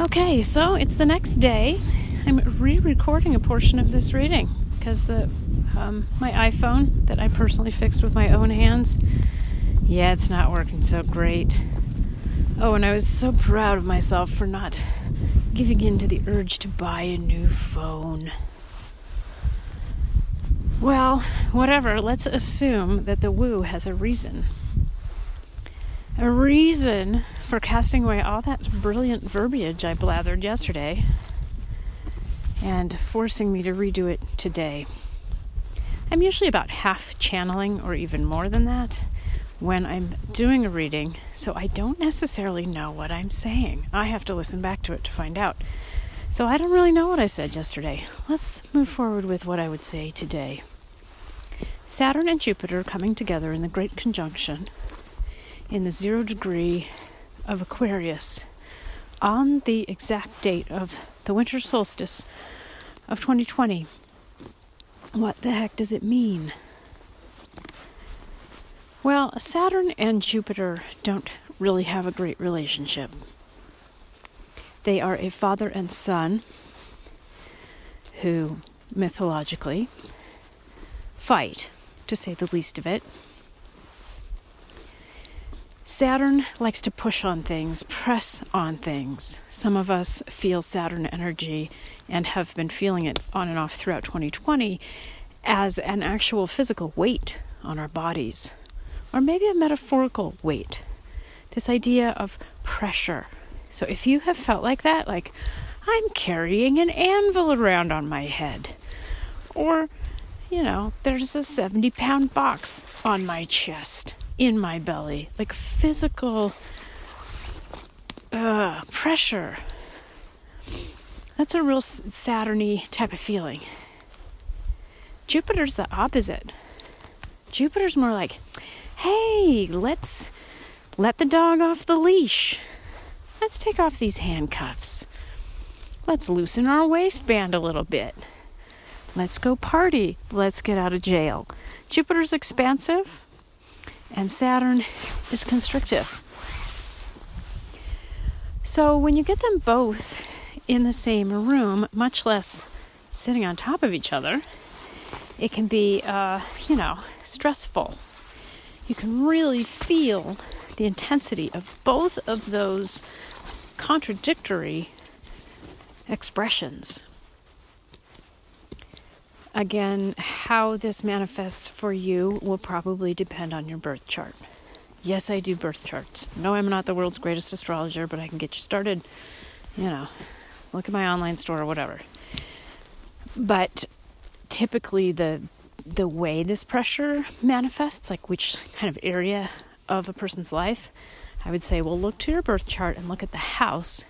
Okay, so it's the next day. I'm re-recording a portion of this reading because the um, my iPhone that I personally fixed with my own hands, yeah, it's not working so great. Oh, and I was so proud of myself for not giving in to the urge to buy a new phone. Well, whatever. Let's assume that the woo has a reason. A reason for casting away all that brilliant verbiage I blathered yesterday and forcing me to redo it today. I'm usually about half channeling or even more than that when I'm doing a reading, so I don't necessarily know what I'm saying. I have to listen back to it to find out. So I don't really know what I said yesterday. Let's move forward with what I would say today. Saturn and Jupiter coming together in the Great Conjunction in the zero degree of Aquarius on the exact date of the winter solstice of 2020. What the heck does it mean? Well, Saturn and Jupiter don't really have a great relationship. They are a father and son who mythologically fight, to say the least of it. Saturn likes to push on things, press on things. Some of us feel Saturn energy and have been feeling it on and off throughout 2020 as an actual physical weight on our bodies, or maybe a metaphorical weight. This idea of pressure. So if you have felt like that, like I'm carrying an anvil around on my head, or you know, there's a 70 pound box on my chest in my belly, like physical uh, pressure. That's a real Saturny type of feeling. Jupiter's the opposite. Jupiter's more like, hey, let's let the dog off the leash. Let's take off these handcuffs. Let's loosen our waistband a little bit. Let's go party. Let's get out of jail. Jupiter's expansive and Saturn is constrictive. So when you get them both in the same room, much less sitting on top of each other, it can be, uh, you know, stressful. You can really feel the intensity of both of those contradictory expressions. Again, how this manifests for you will probably depend on your birth chart. Yes, I do birth charts. No, I'm not the world's greatest astrologer, but I can get you started. You know, look at my online store or whatever. But typically, the the way this pressure manifests, like which kind of area of a person's life, I would say, well, look to your birth chart and look at the house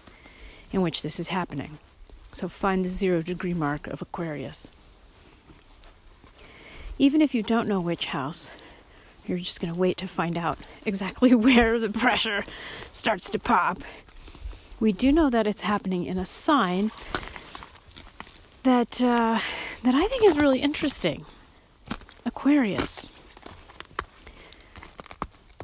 in which this is happening. So find the zero degree mark of Aquarius even if you don't know which house, you're just going to wait to find out exactly where the pressure starts to pop. We do know that it's happening in a sign that uh, that I think is really interesting. Aquarius.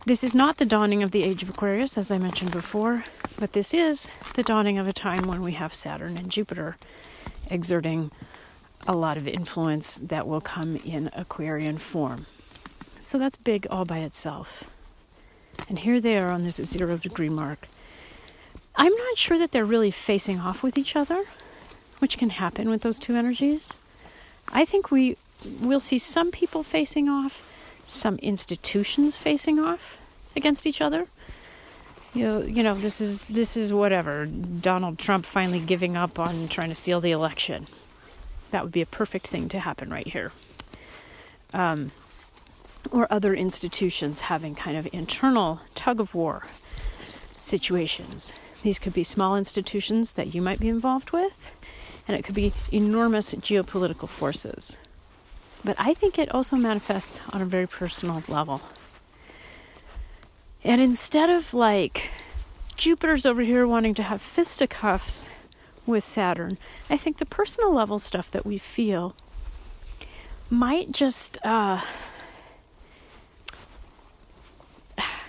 This is not the dawning of the age of Aquarius, as I mentioned before, but this is the dawning of a time when we have Saturn and Jupiter exerting a lot of influence that will come in Aquarian form. So that's big all by itself. And here they are on this zero degree mark. I'm not sure that they're really facing off with each other, which can happen with those two energies. I think we will see some people facing off, some institutions facing off against each other. You know, you know, this is this is whatever. Donald Trump finally giving up on trying to steal the election. That would be a perfect thing to happen right here. Um, or other institutions having kind of internal tug of war situations. These could be small institutions that you might be involved with, and it could be enormous geopolitical forces. But I think it also manifests on a very personal level. And instead of like Jupiter's over here wanting to have fisticuffs with Saturn. I think the personal level stuff that we feel might just uh,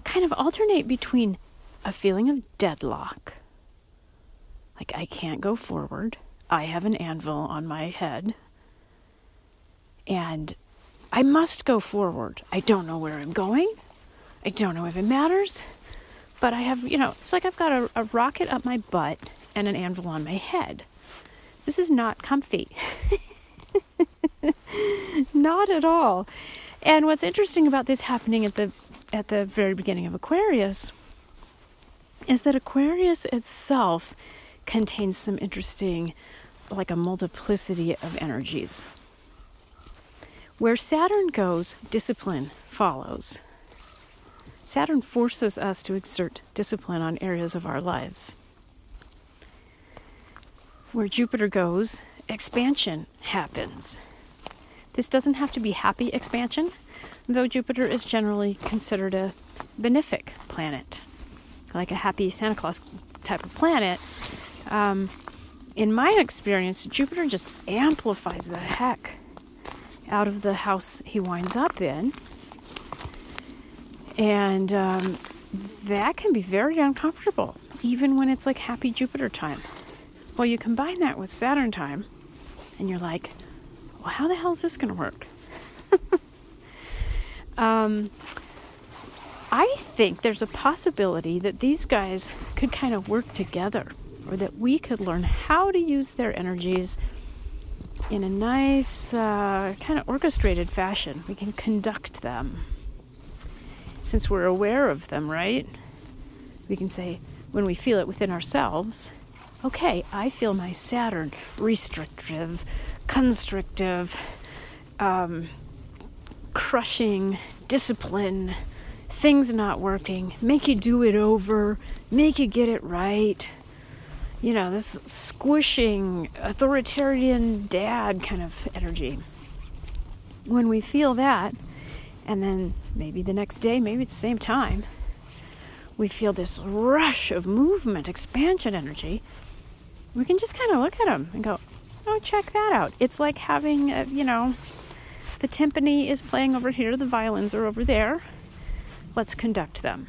kind of alternate between a feeling of deadlock, like I can't go forward. I have an anvil on my head. And I must go forward. I don't know where I'm going. I don't know if it matters. But I have, you know, it's like I've got a, a rocket up my butt and an anvil on my head. This is not comfy. not at all. And what's interesting about this happening at the at the very beginning of Aquarius is that Aquarius itself contains some interesting like a multiplicity of energies. Where Saturn goes, discipline follows. Saturn forces us to exert discipline on areas of our lives. Where Jupiter goes, expansion happens. This doesn't have to be happy expansion, though Jupiter is generally considered a benefic planet, like a happy Santa Claus type of planet. Um, in my experience, Jupiter just amplifies the heck out of the house he winds up in and um, that can be very uncomfortable, even when it's like happy Jupiter time. Well, you combine that with Saturn time, and you're like, well, how the hell is this going to work? um, I think there's a possibility that these guys could kind of work together, or that we could learn how to use their energies in a nice, uh, kind of orchestrated fashion. We can conduct them since we're aware of them, right? We can say, when we feel it within ourselves, okay, I feel my Saturn restrictive, constrictive, um, crushing, discipline, things not working, make you do it over, make you get it right. You know, this squishing, authoritarian dad kind of energy. When we feel that, and then maybe the next day, maybe at the same time, we feel this rush of movement, expansion energy. We can just kind of look at them and go, oh, check that out. It's like having, a, you know, the timpani is playing over here, the violins are over there. Let's conduct them.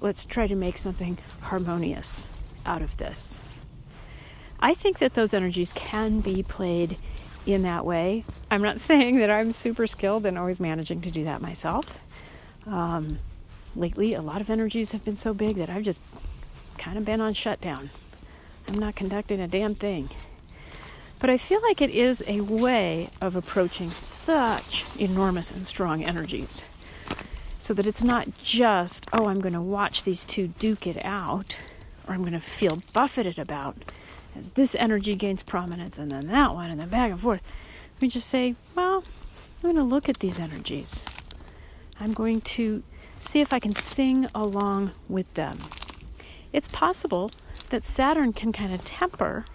Let's try to make something harmonious out of this. I think that those energies can be played in that way. I'm not saying that I'm super skilled and always managing to do that myself. Um, lately, a lot of energies have been so big that I've just kind of been on shutdown. I'm not conducting a damn thing. But I feel like it is a way of approaching such enormous and strong energies. So that it's not just, oh, I'm going to watch these two duke it out, or I'm going to feel buffeted about as this energy gains prominence and then that one and then back and forth. We just say, well, I'm going to look at these energies. I'm going to see if I can sing along with them. It's possible that Saturn can kind of temper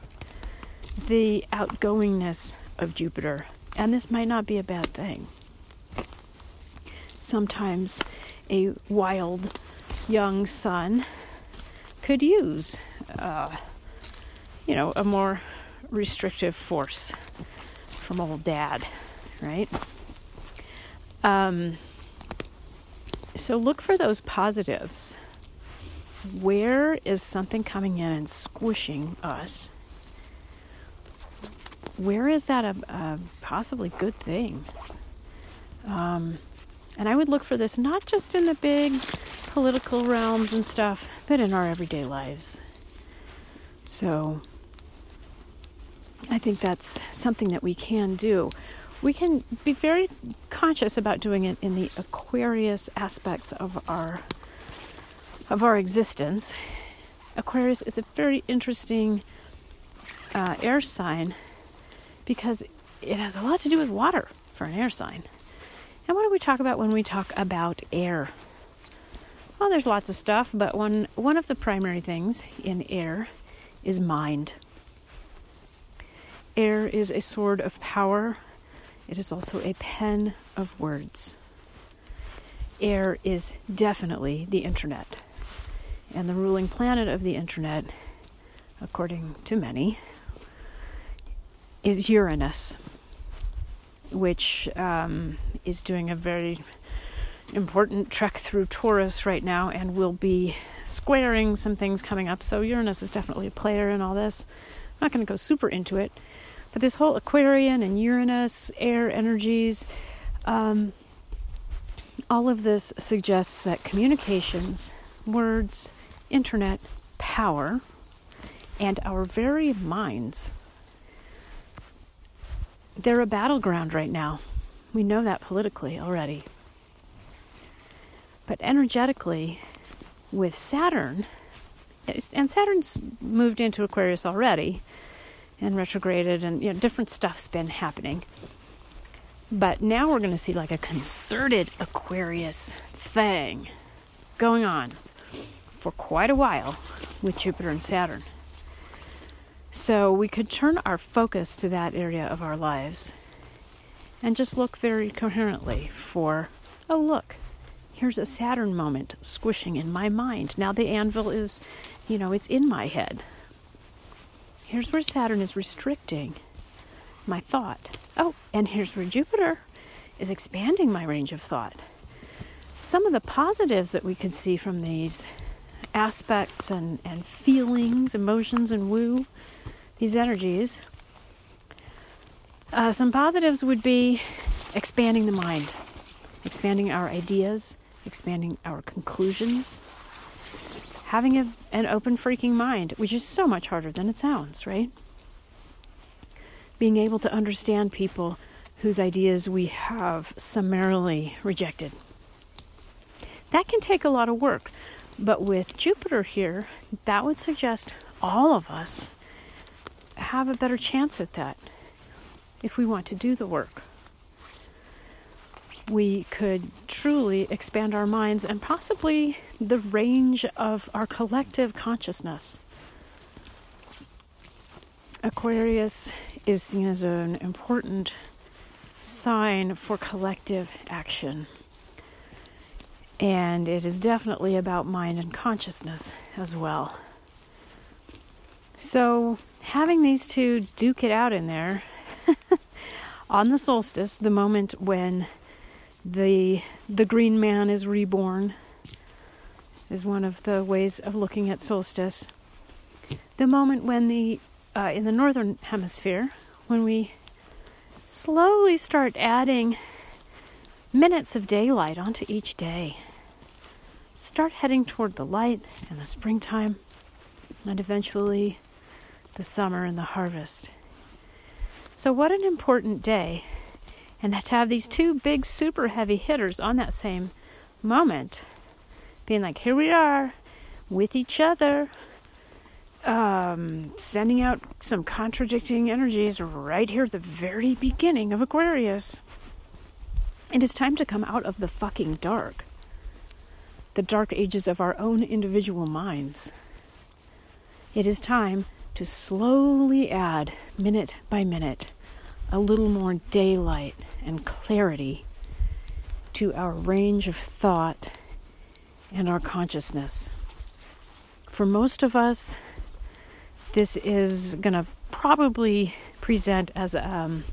the outgoingness of Jupiter, and this might not be a bad thing. Sometimes a wild young son could use uh, you know, a more restrictive force from old dad, right? Um, so look for those positives. Where is something coming in and squishing us? Where is that a, a possibly good thing? Um, and I would look for this not just in the big political realms and stuff, but in our everyday lives. So, I think that's something that we can do. We can be very conscious about doing it in the Aquarius aspects of our of our existence. Aquarius is a very interesting uh, air sign because it has a lot to do with water for an air sign. And what do we talk about when we talk about air? Well, there's lots of stuff, but one one of the primary things in air is mind. Air is a sword of power, it is also a pen of words. Air is definitely the internet. And the ruling planet of the internet, according to many, is Uranus, which um, is doing a very important trek through Taurus right now and will be squaring some things coming up. So Uranus is definitely a player in all this. I'm not going to go super into it, but this whole Aquarian and Uranus, air energies, um, all of this suggests that communications, words, internet, power, and our very minds, they're a battleground right now. We know that politically already. But energetically, with Saturn, and Saturn's moved into Aquarius already and retrograded, and you know, different stuff's been happening. But now we're going to see like a concerted Aquarius thing going on for quite a while with Jupiter and Saturn. So we could turn our focus to that area of our lives and just look very coherently for, oh, look, here's a Saturn moment squishing in my mind. Now the anvil is, you know, it's in my head. Here's where Saturn is restricting my thought. Oh, and here's where Jupiter is expanding my range of thought. Some of the positives that we could see from these aspects and, and feelings, emotions, and woo, these energies, uh, some positives would be expanding the mind, expanding our ideas, expanding our conclusions, having a, an open freaking mind, which is so much harder than it sounds, right? Being able to understand people whose ideas we have summarily rejected. That can take a lot of work, but with Jupiter here, that would suggest all of us have a better chance at that if we want to do the work we could truly expand our minds and possibly the range of our collective consciousness. Aquarius is seen as an important sign for collective action. And it is definitely about mind and consciousness as well. So, having these two duke it out in there on the solstice, the moment when the the green man is reborn is one of the ways of looking at solstice. The moment when the uh, in the northern hemisphere, when we slowly start adding minutes of daylight onto each day, start heading toward the light and the springtime, and eventually the summer and the harvest. So, what an important day. And to have these two big super heavy hitters on that same moment being like here we are with each other um, sending out some contradicting energies right here at the very beginning of aquarius. It is time to come out of the fucking dark the dark ages of our own individual minds it is time to slowly add minute by minute a little more daylight and clarity to our range of thought and our consciousness. For most of us, this is going to probably present as a, um,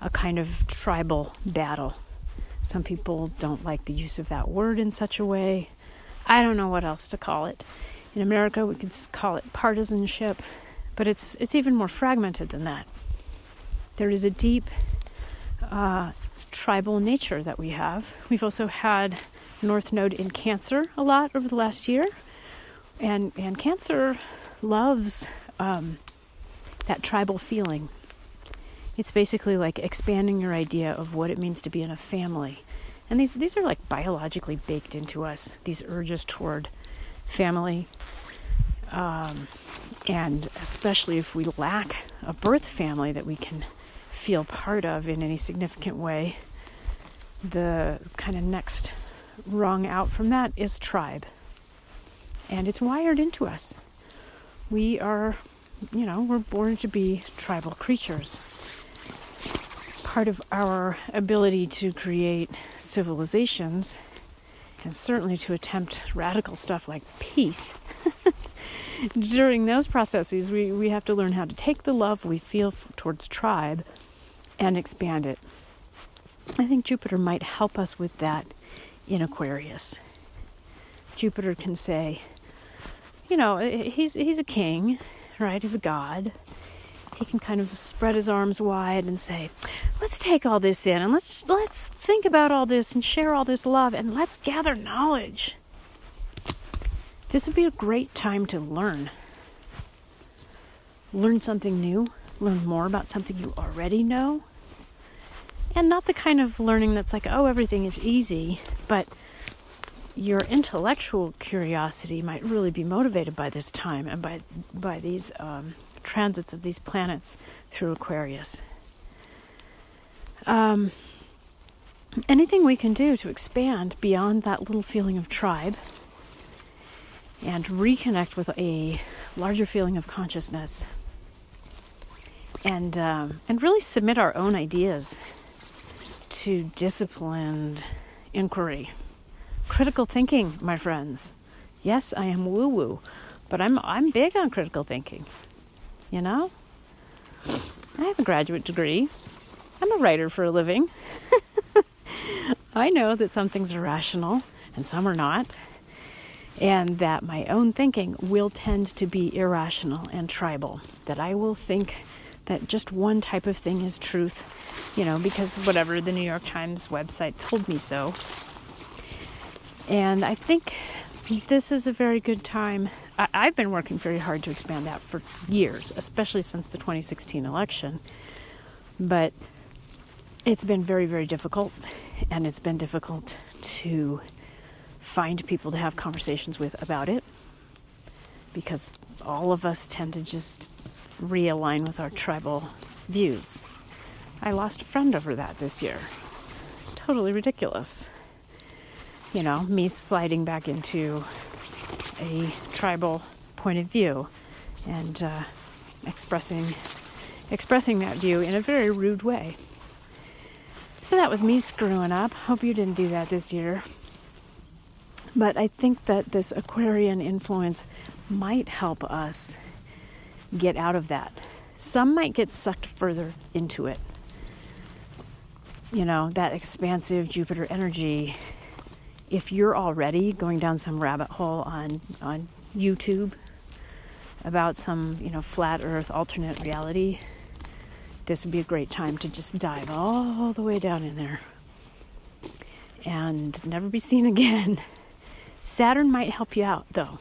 a kind of tribal battle. Some people don't like the use of that word in such a way. I don't know what else to call it. In America, we could call it partisanship, but it's it's even more fragmented than that. There is a deep uh, tribal nature that we have. We've also had North Node in Cancer a lot over the last year, and and Cancer loves um, that tribal feeling. It's basically like expanding your idea of what it means to be in a family, and these these are like biologically baked into us. These urges toward family, um, and especially if we lack a birth family that we can feel part of in any significant way, the kind of next rung out from that is tribe. And it's wired into us. We are, you know, we're born to be tribal creatures. Part of our ability to create civilizations, and certainly to attempt radical stuff like peace, during those processes, we, we have to learn how to take the love we feel towards tribe and expand it. I think Jupiter might help us with that in Aquarius. Jupiter can say, you know, eh, he's he's a king, right? He's a god. He can kind of spread his arms wide and say, "Let's take all this in and let's let's think about all this and share all this love and let's gather knowledge." This would be a great time to learn. Learn something new, learn more about something you already know. And not the kind of learning that's like, "Oh, everything is easy," but your intellectual curiosity might really be motivated by this time and by by these um, transits of these planets through Aquarius. Um, anything we can do to expand beyond that little feeling of tribe and reconnect with a larger feeling of consciousness and um, and really submit our own ideas to disciplined inquiry critical thinking, my friends. Yes, I am woo woo, but I'm I'm big on critical thinking. You know? I have a graduate degree. I'm a writer for a living. I know that some things are rational and some are not, and that my own thinking will tend to be irrational and tribal. That I will think that just one type of thing is truth, you know, because whatever the New York Times website told me so, and I think this is a very good time. I, have been working very hard to expand that for years, especially since the 2016 election. But it's been very, very difficult, and it's been difficult to find people to have conversations with about it because all of us tend to just realign with our tribal views. I lost a friend over that this year. Totally ridiculous you know, me sliding back into a tribal point of view and uh, expressing expressing that view in a very rude way. So that was me screwing up. Hope you didn't do that this year. But I think that this Aquarian influence might help us get out of that. Some might get sucked further into it. You know, that expansive Jupiter energy if you're already going down some rabbit hole on on YouTube about some, you know, flat earth alternate reality, this would be a great time to just dive all the way down in there and never be seen again. Saturn might help you out though.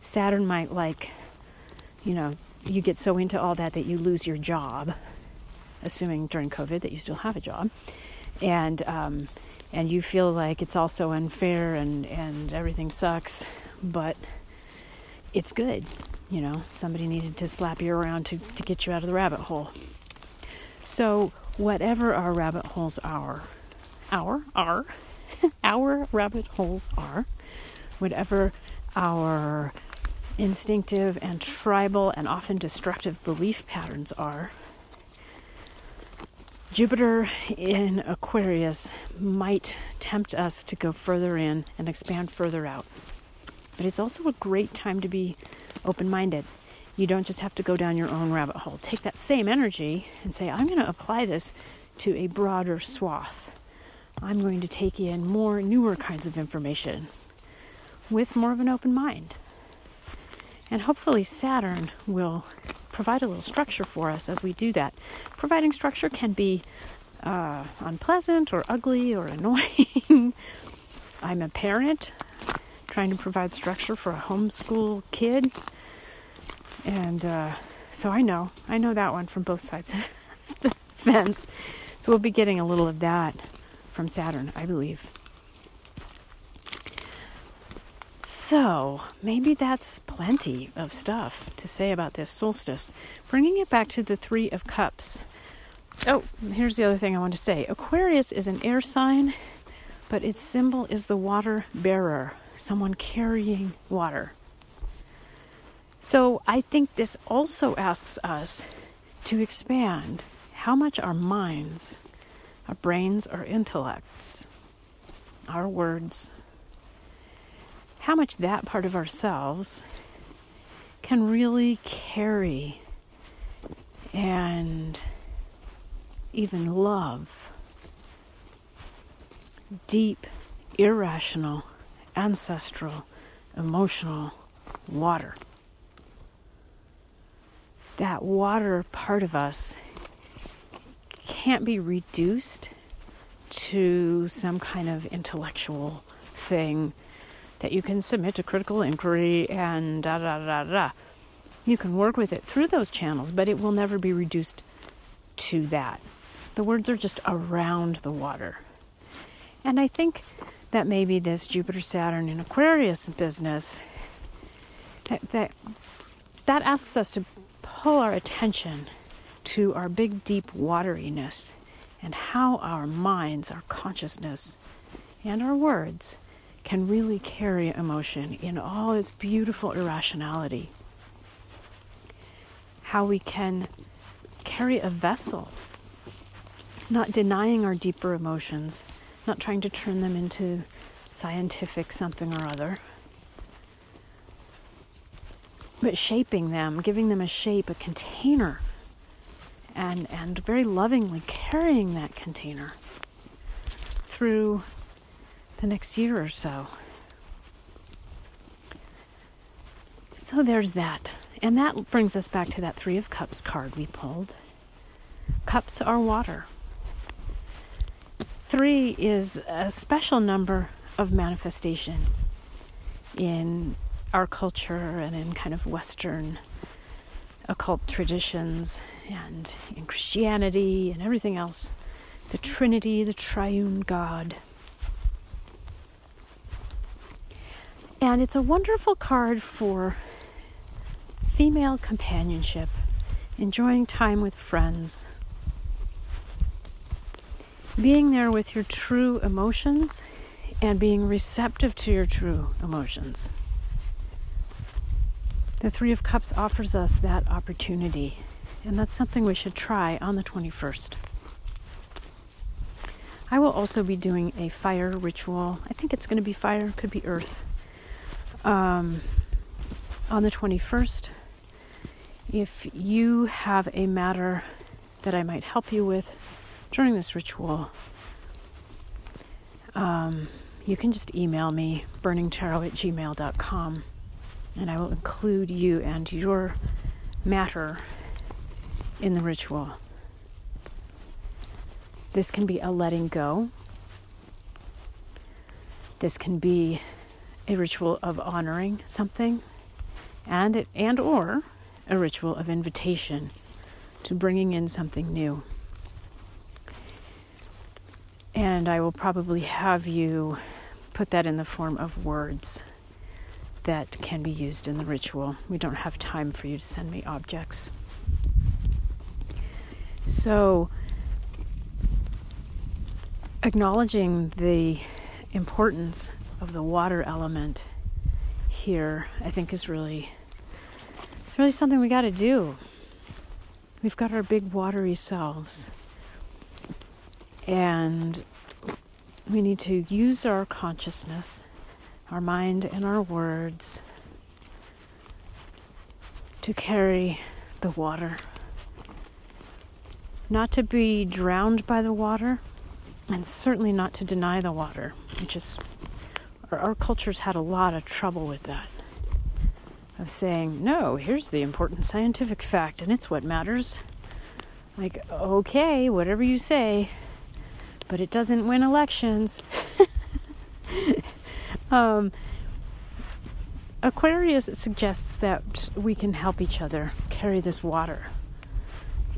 Saturn might like, you know, you get so into all that that you lose your job, assuming during COVID that you still have a job. And um, and you feel like it's also unfair and, and everything sucks, but it's good. You know, somebody needed to slap you around to, to get you out of the rabbit hole. So, whatever our rabbit holes are, our, our, our rabbit holes are, whatever our instinctive and tribal and often destructive belief patterns are, Jupiter in Aquarius might tempt us to go further in and expand further out. But it's also a great time to be open minded. You don't just have to go down your own rabbit hole. Take that same energy and say, I'm going to apply this to a broader swath. I'm going to take in more newer kinds of information with more of an open mind. And hopefully, Saturn will provide a little structure for us as we do that. Providing structure can be uh, unpleasant or ugly or annoying. I'm a parent trying to provide structure for a homeschool kid. And uh, so I know, I know that one from both sides of the fence. So we'll be getting a little of that from Saturn, I believe. So, maybe that's plenty of stuff to say about this solstice. Bringing it back to the Three of Cups. Oh, here's the other thing I want to say Aquarius is an air sign, but its symbol is the water bearer, someone carrying water. So, I think this also asks us to expand how much our minds, our brains, our intellects, our words, how much that part of ourselves can really carry and even love deep irrational, ancestral, emotional water. That water part of us can't be reduced to some kind of intellectual thing that you can submit to critical inquiry and da da da da. You can work with it through those channels, but it will never be reduced to that. The words are just around the water. And I think that maybe this Jupiter Saturn in Aquarius business that, that that asks us to pull our attention to our big deep wateriness and how our minds, our consciousness, and our words can really carry emotion in all its beautiful irrationality. How we can carry a vessel, not denying our deeper emotions, not trying to turn them into scientific something or other, but shaping them, giving them a shape, a container, and, and very lovingly carrying that container through the next year or so. So there's that. And that brings us back to that Three of Cups card we pulled. Cups are water. Three is a special number of manifestation in our culture and in kind of Western occult traditions and in Christianity and everything else. The Trinity, the triune God. And it's a wonderful card for female companionship, enjoying time with friends, being there with your true emotions, and being receptive to your true emotions. The Three of Cups offers us that opportunity, and that's something we should try on the 21st. I will also be doing a fire ritual. I think it's going to be fire, could be earth. Um, on the 21st, if you have a matter that I might help you with during this ritual, um, you can just email me, burningtarot at gmail.com and I will include you and your matter in the ritual. This can be a letting go. This can be a ritual of honoring something and it, and or a ritual of invitation to bringing in something new. And I will probably have you put that in the form of words that can be used in the ritual. We don't have time for you to send me objects. So, acknowledging the importance of the water element here, I think, is really, really something we got to do. We've got our big watery selves, and we need to use our consciousness our mind and our words to carry the water. Not to be drowned by the water, and certainly not to deny the water, which is, our, our culture's had a lot of trouble with that. Of saying, no, here's the important scientific fact, and it's what matters. Like, okay, whatever you say, but it doesn't win elections. Um, Aquarius suggests that we can help each other carry this water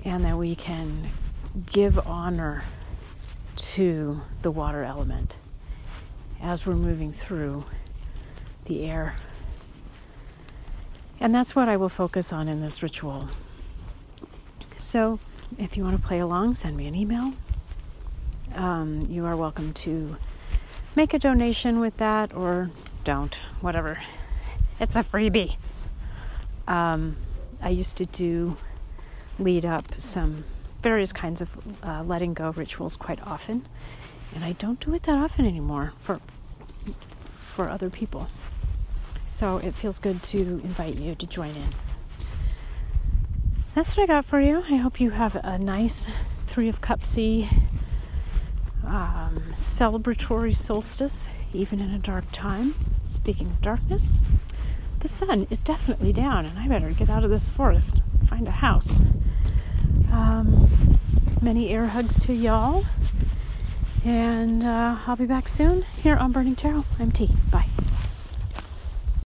and that we can give honor to the water element as we're moving through the air. And that's what I will focus on in this ritual. So, if you want to play along, send me an email. Um, you are welcome to make a donation with that or don't, whatever. It's a freebie. Um, I used to do lead up some various kinds of uh, letting go rituals quite often, and I don't do it that often anymore for for other people. So it feels good to invite you to join in. That's what I got for you. I hope you have a nice Three of Cupsy um, celebratory solstice, even in a dark time. Speaking of darkness, the sun is definitely down, and I better get out of this forest, find a house. Um, many air hugs to y'all. And uh, I'll be back soon here on Burning Tarot. I'm T. Bye.